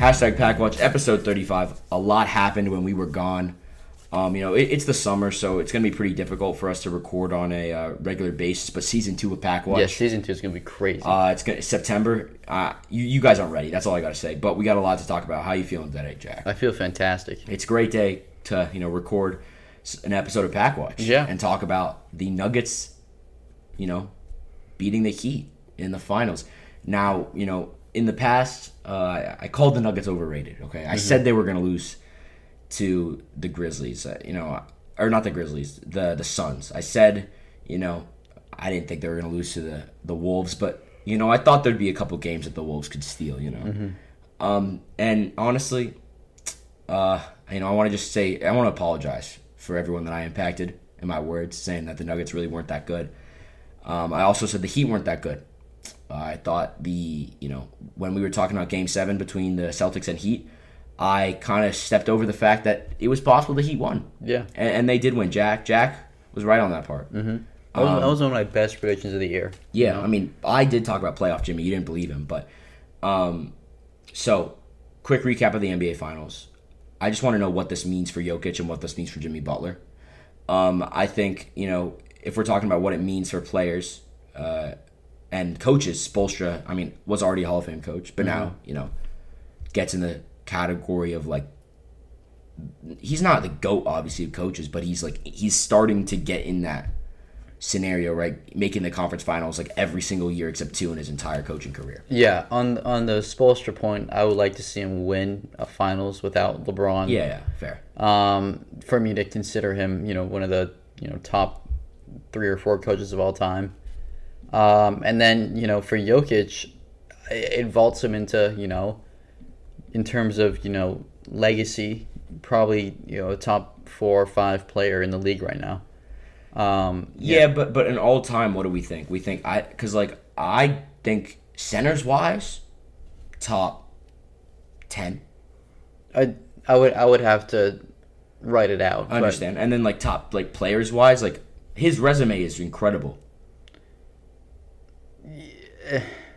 Hashtag Packwatch, episode 35. A lot happened when we were gone. Um, you know, it, it's the summer, so it's going to be pretty difficult for us to record on a uh, regular basis. But season two of Packwatch, Yeah, season two is gonna be crazy. uh, it's gonna, September. Uh, you, you guys aren't ready. That's all I got to say. But we got a lot to talk about. How you feeling today, Jack? I feel fantastic. It's a great day to you know record an episode of Packwatch. Yeah. and talk about the Nuggets. You know, beating the Heat in the finals. Now, you know, in the past, uh, I, called the Nuggets overrated. Okay, I said they were going to lose to the Grizzlies. Uh, you know, or not the Grizzlies, the the Suns. I said, you know, I didn't think they were going to lose to the the Wolves, but you know, I thought there'd be a couple games that the Wolves could steal. You know, um, and honestly, uh, you know, I want to just say I want to apologize for everyone that I impacted in my words, saying that the Nuggets really weren't that good. Um, I also said the Heat weren't that good. Uh, I thought the you know when we were talking about Game Seven between the Celtics and Heat, I kind of stepped over the fact that it was possible the Heat won, Yeah, and, and they did win. Jack Jack was right on that part. that was, that was one of my best predictions of the year. Yeah, I mean, I did talk about playoff Jimmy. You didn't believe him, but um, so quick recap of the NBA Finals. I just want to know what this means for Jokic and what this means for Jimmy Butler. Um, I think you know if we're talking about what it means for players uh, and coaches, Spoelstra, I mean, was already a Hall of Fame coach, but now you know gets in the category of like he's not the goat obviously of coaches, but he's like he's starting to get in that scenario, right? Making the conference finals like every single year except two in his entire coaching career. Yeah, on on the Spoelstra point, I would like to see him win a finals without LeBron. Yeah, yeah, fair. Um, for me to consider him, you know, one of the you know top three or four coaches of all time. Um, and then you know for Jokic, it vaults him into you know, in terms of you know legacy, probably you know a top four or five player in the league right now. Um, Yeah, but but in all time, what do we think? We think I because like I think centers wise, top ten. I I would I would have to write it out. I understand, and then like top like players wise, like his resume is incredible.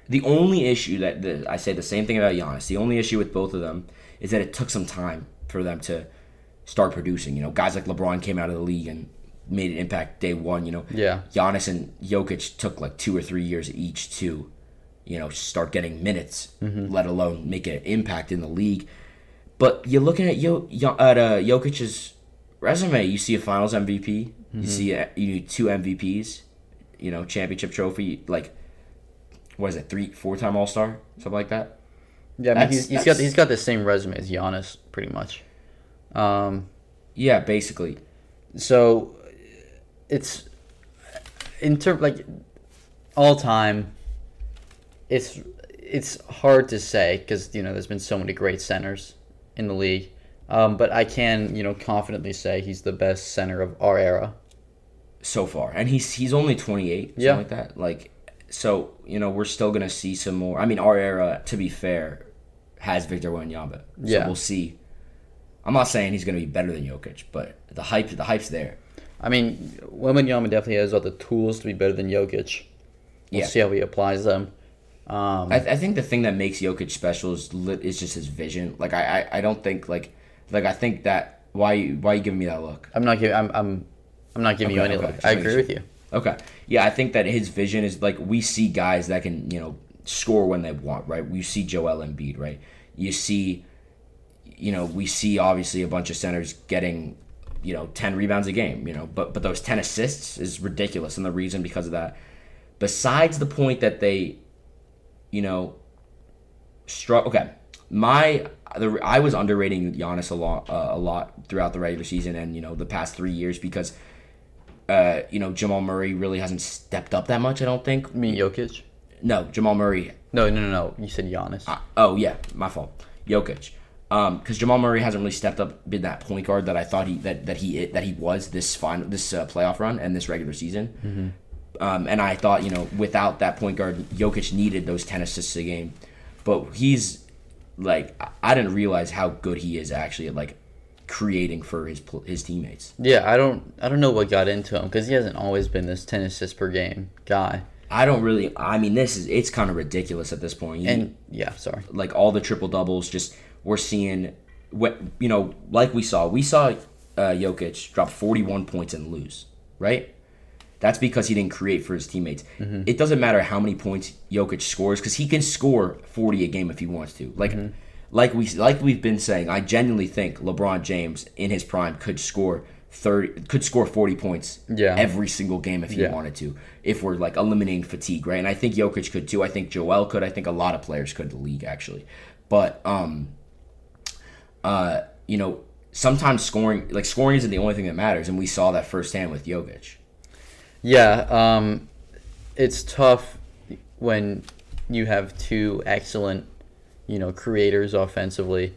The only issue that the, I say the same thing about Giannis. The only issue with both of them is that it took some time for them to start producing. You know, guys like LeBron came out of the league and made an impact day one. You know, Yeah. Giannis and Jokic took like two or three years each to, you know, start getting minutes, let alone make an impact in the league. But you're looking at Yo, Yo- at uh, Jokic's resume. You see a Finals MVP. You see uh you need two MVPs. You know, championship trophy. Like, what is it? Three, four time All Star, something like that. Yeah, I mean, he's, he's got he's got the same resume as Giannis, pretty much. Um, Yeah, basically. so it's in term like all time. It's it's hard to say because you know there's been so many great centers in the league, um, but I can you know confidently say he's the best center of our era. so far, and he's he's only 28, something Yeah. like that. Like, so you know, we're still gonna see some more. I mean, our era, to be fair, has Victor Wembanyama. So Yeah. we'll see. I'm not saying he's gonna be better than Jokic, but the hype, the hype's there. I mean, Wembanyama definitely has all the tools to be better than Jokic. We'll Yeah. see how he applies them. Um, I, I think the thing that makes Jokic special is lit, is just his vision. Like, I, I, I don't think like like I think that why you why you giving me that look? I'm not giving. I'm. I'm. I'm not giving you any. okay, look. just I agree sure. with you. Okay. Yeah, I think that his vision is like we see guys that can, you know, score when they want, right? We see Joel Embiid, right? You see you know, we see obviously a bunch of centers getting, you know, 10 rebounds a game, you know, but but those 10 assists is ridiculous and the reason because of that besides the point that they you know, struck okay. My the, I was underrating Giannis a lot uh, a lot throughout the regular season and you know the past 3 years because uh, you know, Jamal Murray really hasn't stepped up that much, I don't think. I mean Jokic. No, Jamal Murray. No, no, no, no. You said Giannis. Uh, oh, yeah, my fault. Jokic. Um, because Jamal Murray hasn't really stepped up, been that point guard that I thought he that, that he that he was this final this uh, playoff run and this regular season. Um, and I thought you know without that point guard, Jokic needed those ten assists a game, but he's like I- I didn't realize how good he is actually at like creating for his his teammates. yeah, I don't. I don't know what got into him because he hasn't always been this ten assists per game guy. I don't really. I mean, this is it's kind of ridiculous at this point. You- And yeah, sorry. like all the triple doubles, just we're seeing what you know, like we saw, we saw uh, Jokic drop 41 points and lose, right? That's because he didn't create for his teammates. It doesn't matter how many points Jokic scores because he can score 40 a game if he wants to. Like, like we like we've been saying, I genuinely think LeBron James in his prime could score 30, could score 40 points Yeah. every single game if he Yeah. wanted to. If we're like eliminating fatigue, right? And I think Jokic could too. I think Joel could. I think a lot of players could the league actually. But um, uh, you know, sometimes scoring like scoring isn't the only thing that matters, and we saw that firsthand with Jokic. Yeah, um, it's tough when you have two excellent, you know, creators offensively.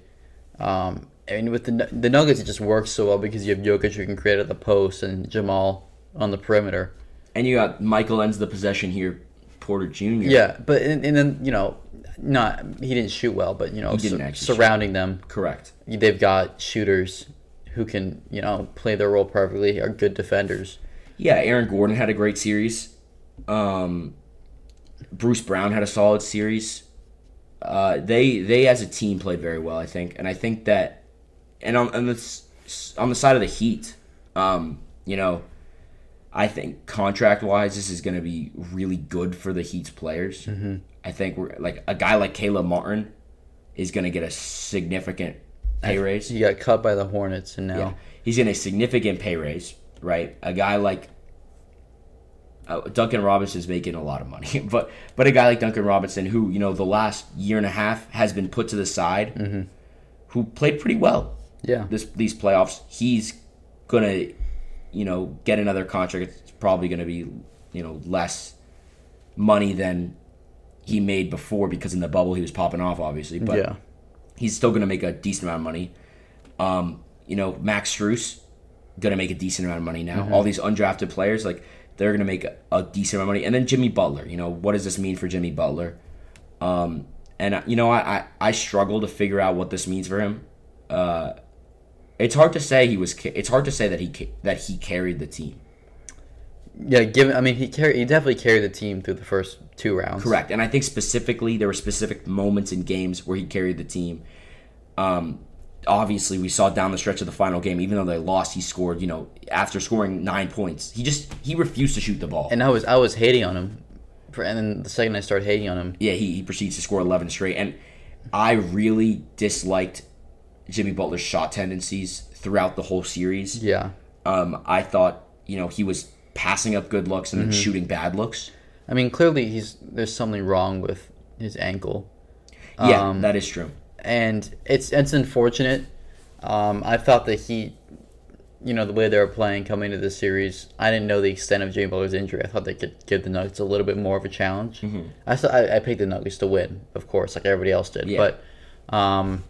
Um, and with the the Nuggets, it just works so well because you have Jokic who can create at the post and Jamal on the perimeter. And you got Michael ends the possession here, Porter Jr. Yeah, but and, and then you know, not he didn't shoot well, but you know, He didn't sur- actually shoot. surrounding them, correct. they've got shooters who can you know play their role perfectly, are good defenders. Yeah, Aaron Gordon had a great series. Um, Bruce Brown had a solid series. Uh, they they as a team played very well, I think, and I think that, and on, on the on the side of the Heat, um, you know, I think contract wise, this is going to be really good for the Heat's players. Mm-hmm. I think we're like a guy like Caleb Martin is going to get a significant pay raise. He got cut by the Hornets, and now Yeah. He's getting a significant pay raise, right? A guy like uh, Duncan Robinson's making a lot of money, but but a guy like Duncan Robinson, who you know the last year and a half has been put to the side, who played pretty well yeah, this these playoffs, he's gonna you know get another contract. It's probably gonna be you know less money than he made before because in the bubble he was popping off, obviously, but yeah. he's still going to make a decent amount of money. Um, you know, Max Struess going to make a decent amount of money now. All these undrafted players, like they're going to make a, decent amount of money. And then Jimmy Butler. You know, what does this mean for Jimmy Butler? Um, and uh, you know, I, I I struggle to figure out what this means for him. Uh, it's hard to say he was. It's hard to say that he that he carried the team. Yeah, given I mean he carried he definitely carried the team through the first two rounds. Correct. And I think specifically there were specific moments in games where he carried the team. Um, obviously, we saw down the stretch of the final game, even though they lost, he scored. You know, after scoring nine points, he just he refused to shoot the ball. And I was I was hating on him, for, and then the second I started hating on him, yeah, he, he proceeds to score eleven straight. And I really disliked Jimmy Butler's shot tendencies throughout the whole series. yeah. Um, I thought you know he was passing up good looks and then shooting bad looks. I mean clearly he's there's something wrong with his ankle, Yeah, Um, that is true. And it's it's unfortunate. Um, I thought that he, you know, the way they were playing coming into this series, I didn't know the extent of Jimmy Butler's injury. I thought they could give the Nuggets a little bit more of a challenge. I thought I, I picked the Nuggets to win, of course, like everybody else did. Yeah. But um,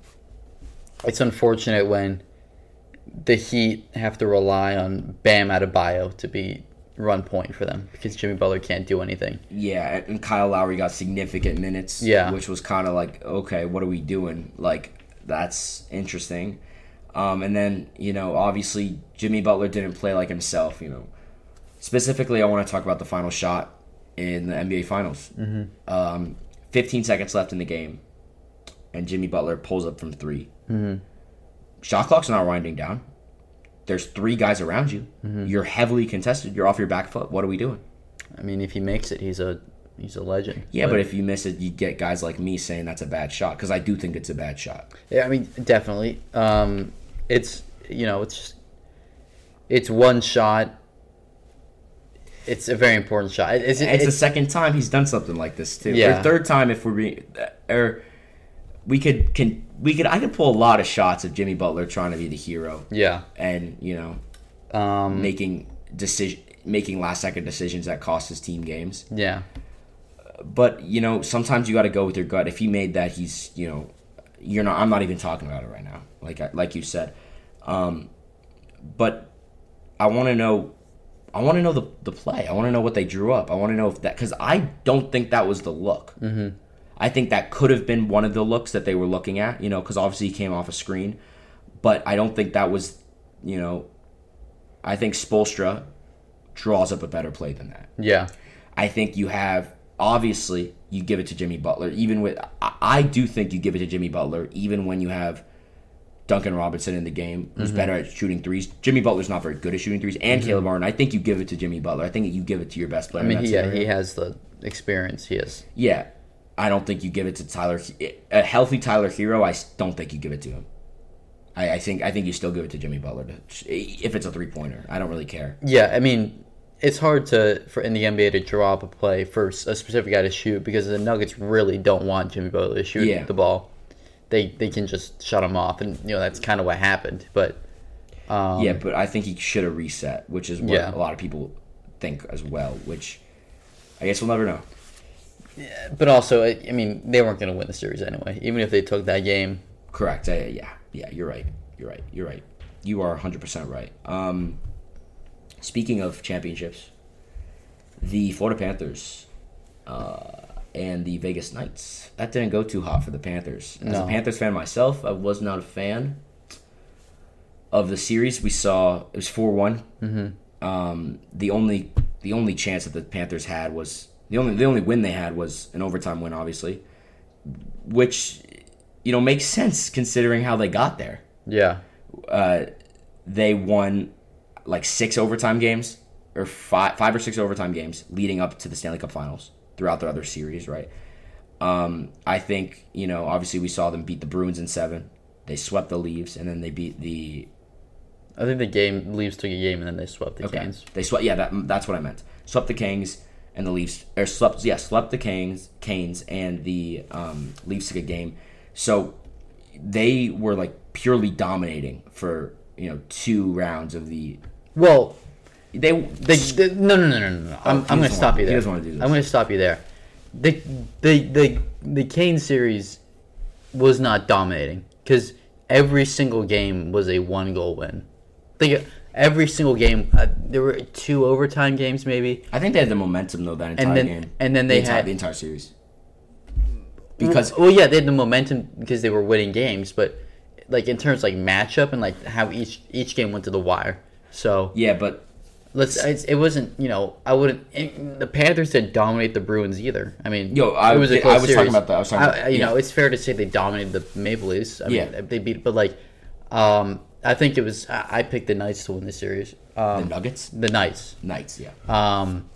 it's unfortunate when the Heat have to rely on Bam Adebayo to be run point for them because Jimmy Butler can't do anything. Yeah, and Kyle Lowry got significant minutes. Yeah. which was kind of like, okay, what are we doing? Like, that's interesting. Um, and then you know, obviously, Jimmy Butler didn't play like himself. You know, specifically, I want to talk about the final shot in the NBA Finals. Mm-hmm. Um, 15 seconds left in the game, and Jimmy Butler pulls up from 3 Mm-hmm. Shot clock's not winding down. There's three guys around you. You're heavily contested. You're off your back foot. What are we doing? I mean, if he makes it, he's a he's a legend. Yeah, but if you miss it, you get guys like me saying that's a bad shot because I do think it's a bad shot. Yeah, I mean, definitely. Um, it's you know, it's just, it's one shot. It's a very important shot. It- It's, And it's the second time he's done something like this too. Yeah. Or third time if we're being, or we could can we could I could pull a lot of shots of Jimmy Butler trying to be the hero yeah. and you know Um, making decision making last second decisions that cost his team games. yeah. But you know sometimes you got to go with your gut. If he made that, he's you know you're not. I'm not even talking about it right now. Like I, like you said. Um, but I want to know. I want to know the the play. I want to know what they drew up. I want to know if that because I don't think that was the look. Mm-hmm. I think that could have been one of the looks that they were looking at. You know, because obviously he came off a screen, but I don't think that was. You know, I think Spoelstra draws up a better play than that. Yeah. I think you have obviously you give it to Jimmy Butler. Even with, I, do think you give it to Jimmy Butler, even when you have Duncan Robinson in the game, who's Mm-hmm. better at shooting threes. Jimmy Butler's not very good at shooting threes, and Caleb Martin. I think you give it to Jimmy Butler. I think you give it to your best player. I mean, he, yeah, he has the experience. He is. Yeah, I don't think you give it to Tyler. A healthy Tyler Herro, I don't think you give it to him. I, I think I think you still give it to Jimmy Butler to, if it's a three pointer. I don't really care. Yeah, I mean, it's hard to for in the NBA to draw up a play for a specific guy to shoot because the Nuggets really don't want Jimmy Butler to shoot Yeah. the ball. They they can just shut him off, and you know that's kind of what happened. But um, yeah, but I think he should have reset, which is what Yeah. a lot of people think as well. Which I guess we'll never know. But also, I, mean, they weren't going to win the series anyway, even if they took that game. Correct. Yeah, yeah, you're right. You're right. You're right. You are 100% right. Um, speaking of championships, the Florida Panthers uh, and the Vegas Knights. That didn't go too hot for the Panthers. As a Panthers fan myself, I was not a fan of the series. We saw it was 4 one Mm-hmm. Um, the only the only chance that the Panthers had was the only the only win they had was an overtime win, obviously, which you know makes sense considering how they got there. Yeah, Uh, they won like six overtime games or five five or six overtime games leading up to the Stanley Cup Finals throughout their other series, right? Um, I think you know obviously we saw them beat the Bruins in seven. They swept the Leaves and then they beat the I think the game Leafs took a game and then they swept the Okay. Canes. They swept. Yeah, that, that's what I meant. Swept the Kings and the Leafs, or swept. Yeah, swept the Kings, Canes, and the um, Leafs a game. So they were like purely dominating for you know two rounds of the. Well, They They, they- no, no, no, no, no. no. I'm, I'm going to stop want- you he there. doesn't wanna do this. I'm going to stop you there. The the the the Kane series was not dominating because every single game was a one goal win. Think every single game. Uh, there were two overtime games, maybe. I think they had the momentum though that entire then- game, and then the they entire, had- the entire series. Because well, yeah, they had the momentum because they were winning games, but like in terms of, like matchup and like how each each game went to the wire. So yeah, but Let's. It's, it wasn't. You know, I wouldn't. It, the Panthers didn't dominate the Bruins either. I mean, Yo, I it was I was talking about that. I was talking I- about- you know, it's fair to say they dominated the Maple Leafs. I Yeah. mean, they beat. But like, um, I think it was. I, I picked the Knights to win the series. the Um, Nuggets, the Knights, Knights, yeah, um,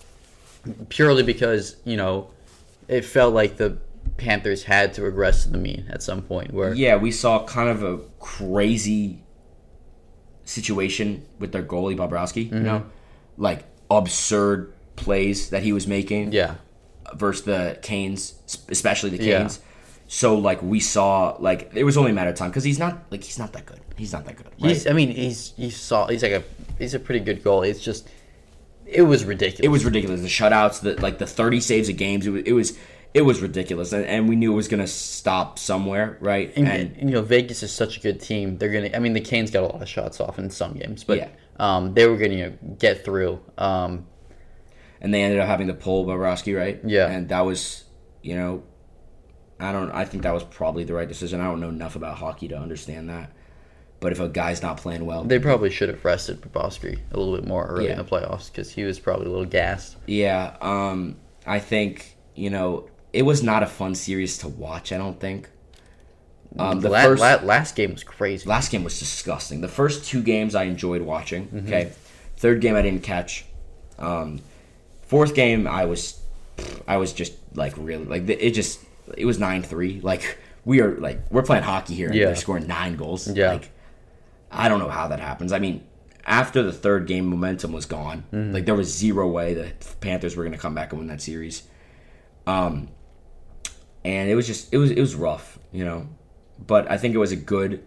purely because you know, it felt like the Panthers had to regress to the mean at some point. Where yeah. We saw kind of a crazy situation with their goalie Bobrovsky. Mm-hmm. You know, like absurd plays that he was making. yeah, versus the Canes, especially the Yeah. So like we saw, like it was only a matter of time because he's not like he's not that good. He's not that good. Right? he's. I mean, he's he's saw. He's like a. He's a pretty good goalie. It's just. It was ridiculous. it was ridiculous. The shutouts, the like the thirty saves a games. It was it was, it was ridiculous, and, and we knew it was gonna stop somewhere, right? And, And you know, Vegas is such a good team. They're gonna. I mean, the Canes got a lot of shots off in some games, but Yeah. um, they were gonna you know, get through. Um, and they ended up having to pull Bobrovsky, right? Yeah. and that was, you know, I don't. I think that was probably the right decision. I don't know enough about hockey to understand that. But if a guy's not playing well, they probably should have rested Bobrovsky a little bit more early Yeah. in the playoffs because he was probably a little gassed. Yeah, um, I think you know it was not a fun series to watch. I don't think. Um, the La- first la- last game was crazy. last game was disgusting. The first two games I enjoyed watching. Mm-hmm. Okay, third game I didn't catch. Um, fourth game I was, I was just like really like it just it was nine three. Like we are like we're playing hockey here. and Yeah. they're scoring nine goals. Yeah. like I don't know how that happens. I mean, after the third game, momentum was gone. Mm-hmm. Like there was zero way the Panthers were going to come back and win that series. Um, and it was just it was it was rough, you know. But I think it was a good, it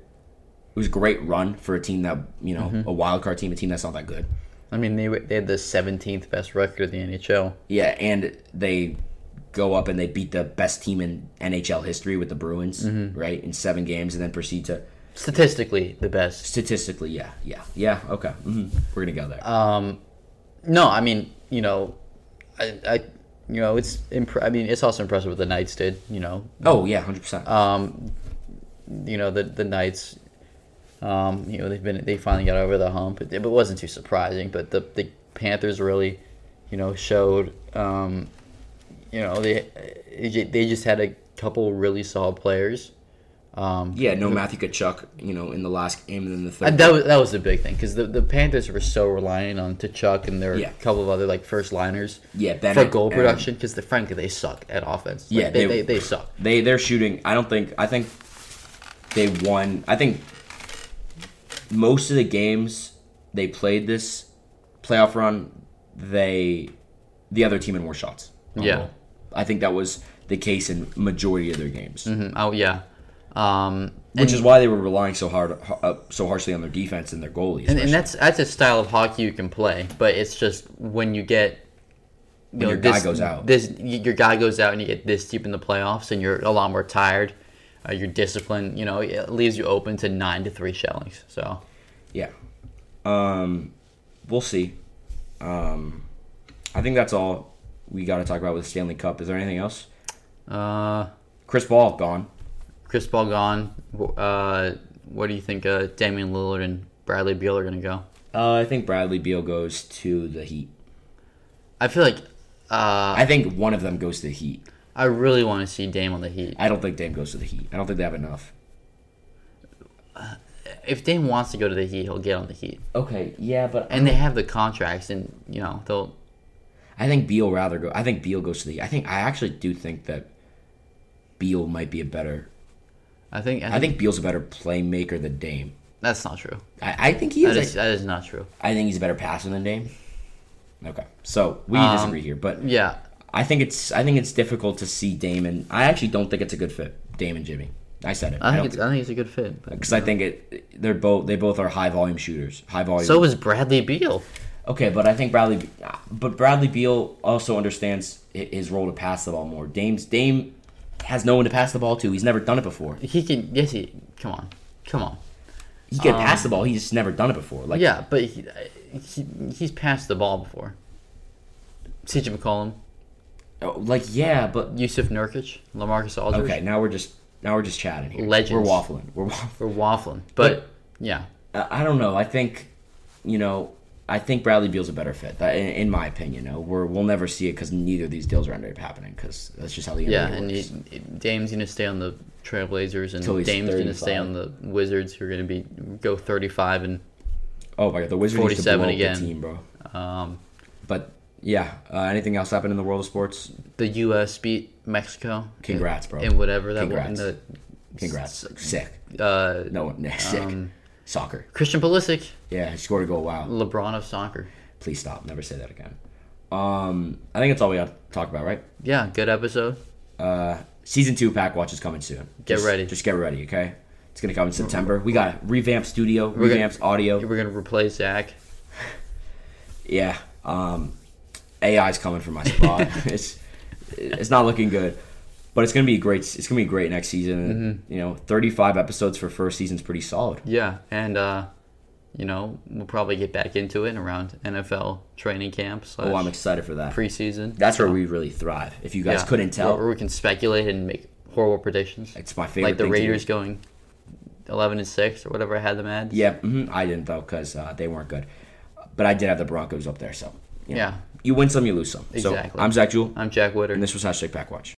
was a great run for a team that you know Mm-hmm. a wild card team, a team that's not that good. I mean, they were- they had the 17th best record in the NHL. Yeah, and they go up and they beat the best team in NHL history with the Bruins, Mm-hmm. right, in seven games, and then proceed to Statistically, the best. statistically, yeah, yeah, yeah. Okay, hmm we're gonna go there. Um, no, I mean, you know, I, I you know, it's imp- I mean, it's also impressive what the Knights did. You know, oh yeah, hundred percent. um, you know the the Knights. Um, you know they've been they finally got over the hump. It, it wasn't too surprising, but the the Panthers really, you know, showed um, you know they they just had a couple really solid players. Um, Yeah, no Matthew Tkachuk, you know, in the last game and then the third. that was that was the big thing because the, the Panthers were so reliant on Chuck and there were Yeah. a couple of other like first liners yeah, for goal production because frankly they suck at offense. Like, Yeah, they, they- they, they suck. They they're shooting. I don't think. I think they won. I think most of the games they played this playoff run, they the other team had more shots. Yeah. goal. I think that was the case in majority of their games, Mhm. Oh yeah, um, which is why they were relying so hard, uh, so harshly on their defense and their goalies. and, and that's that's a style of hockey you can play, but it's just when you get you When your guy goes out. This your guy goes out and you get this deep in the playoffs, and you're a lot more tired. Uh, your discipline, you know, it leaves you open to nine to three shellings. So Yeah. Um, we'll see. Um, I think that's all we got to talk about with the Stanley Cup. Is there anything else? uh, Chris Paul gone. Chris Paul gone. Uh, what do you think? Uh, Damian Lillard and Bradley Beal are gonna go. Uh, I think Bradley Beal goes to the Heat. I feel like uh, I think one of them goes to the Heat. I really want to see Dame on the Heat. I don't think Dame goes to the Heat. I don't think they have enough. If Dame wants to go to the Heat, he'll get on the Heat, Okay, yeah, but and they have the contracts, and you know they'll. I think Beal rather go. I think Beal goes to the. I think I actually do think that Beal might be a better. I think. I think, I think Beal's a better playmaker than Dame. that's not true. I, I think he is. is that is not true. I think he's a better passer than Dame. Okay, so we Um, disagree here, but Yeah, I think it's I think it's difficult to see Dame and I actually don't think it's a good fit. Dame and Jimmy. I said it. I think don't it's I think it's a good fit. because I think it. They're both. They both are high volume shooters. High volume. So is Bradley Beal. Okay, but I think Bradley. But Bradley Beal also understands his role to pass the ball more. Dame's Dame has no one to pass the ball to. He's never done it before. He can. Yes, he. Come on, come on. He can pass um, the ball. He's just never done it before. Like Yeah, but he, he he's passed the ball before. CJ McCollum, oh, like yeah, but Jusuf Nurkic, Lamarcus Aldridge. okay. Now we're just now we're just chatting here. Legends. We're waffling. We're waffling. We're waffling, but, yeah, I I don't know. I think, you know, I think Bradley Beal's a better fit. That, in, in my opinion, you know, we're, we'll never see it because neither of these deals are ended up happening because that's just how the NBA yeah, works. and he, Dame's gonna stay on the Trailblazers, and Dame's gonna stay on the Wizards, who are gonna be go thirty five and oh my god, the Wizards 47 up again. the team, bro. um, But yeah, uh, anything else happen in the world of sports? the U.S. beat Mexico. Congrats, bro. And whatever that Congrats. was. Congrats, sick. Uh, No one, sick. Um, Soccer. Christian Pulisic, Yeah, he scored a goal. Wow. LeBron of soccer. Please stop. Never say that again. Um, I think that's all we got to talk about, right? Yeah, good episode. Uh, season two pack watch is coming soon. Get Just- ready. Just get ready, okay? It's gonna come in September. We got a revamped studio, gonna- revamped audio. We're gonna replace Zack. Yeah. Um, AI's coming for my spot. it's it's not looking good, but it's gonna be great. It's gonna be great next season. Mm-hmm. You know, 35 episodes for first season's pretty solid. Yeah, and uh, you know we'll probably get back into it around NFL training camp Oh, I'm excited for that. preseason. That's where So, we really thrive. If you guys yeah, couldn't tell, where we can speculate and make horrible predictions, it's my favorite. like the. Raiders going eleven and six or whatever I had them at. Yeah, hmm I didn't though because uh, they weren't good, but I did have the Broncos up there. So you know, Yeah. you win some, you lose some. Exactly. So I'm Zack Jewell, I'm Jack Witter. and this was hashtag Pack Watch.